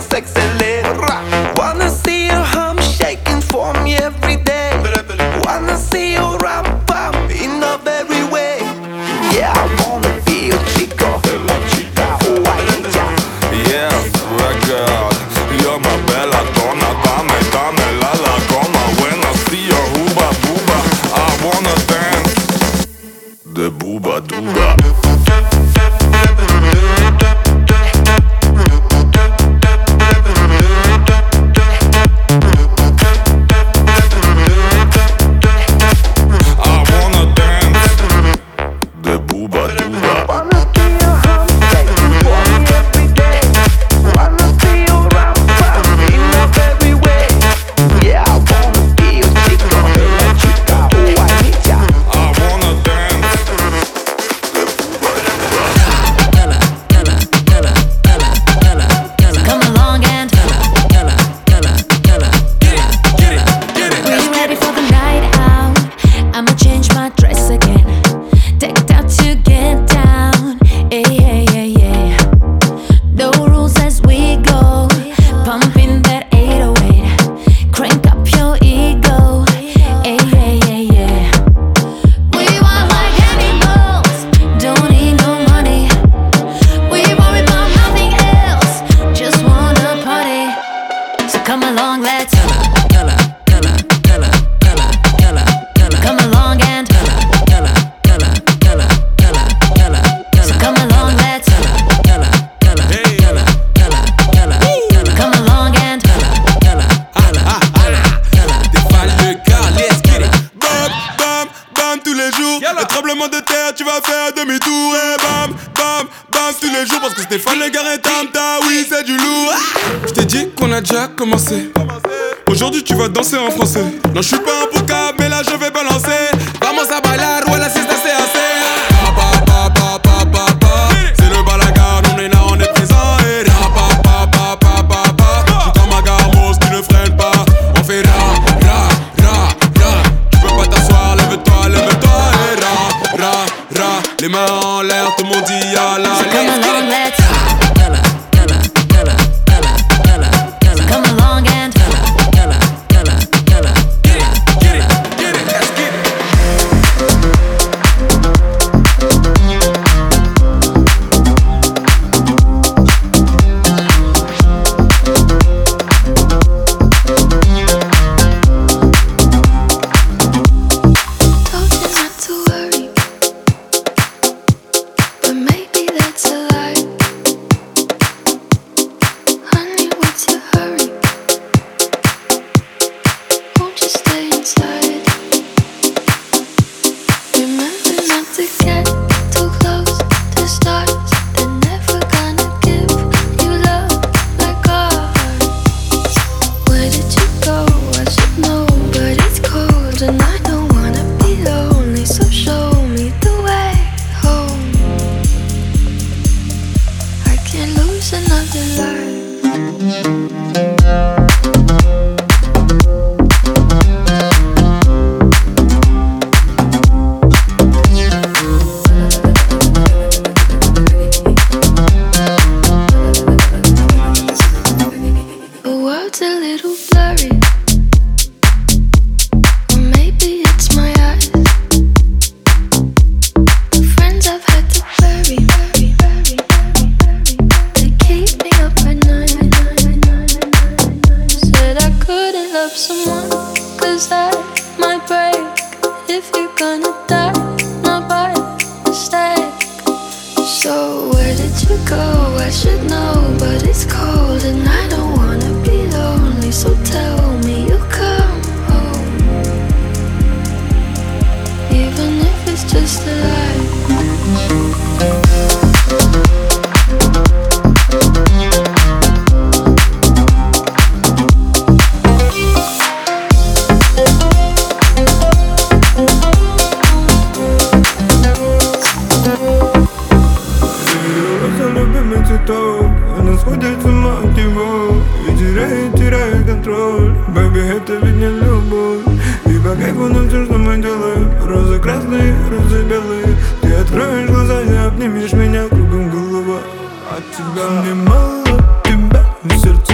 sexy. tous les jours parce que Stéphane le gars est tam oui c'est du lourd. Ah. Je t'ai dit qu'on a déjà commencé. Aujourd'hui tu vas danser en français. Non je suis pas un pouca mais là je vais balancer. So where did you go? I should know, but it's cold and I don't теряет сама от него И теряет, теряет контроль. Бэби, это ведь не любовь. И по кайфу на все, что мы делаем. Розы красные, розы белые. Ты откроешь глаза и обнимешь меня кругом голова. От тебя мне мало, тебя в сердце.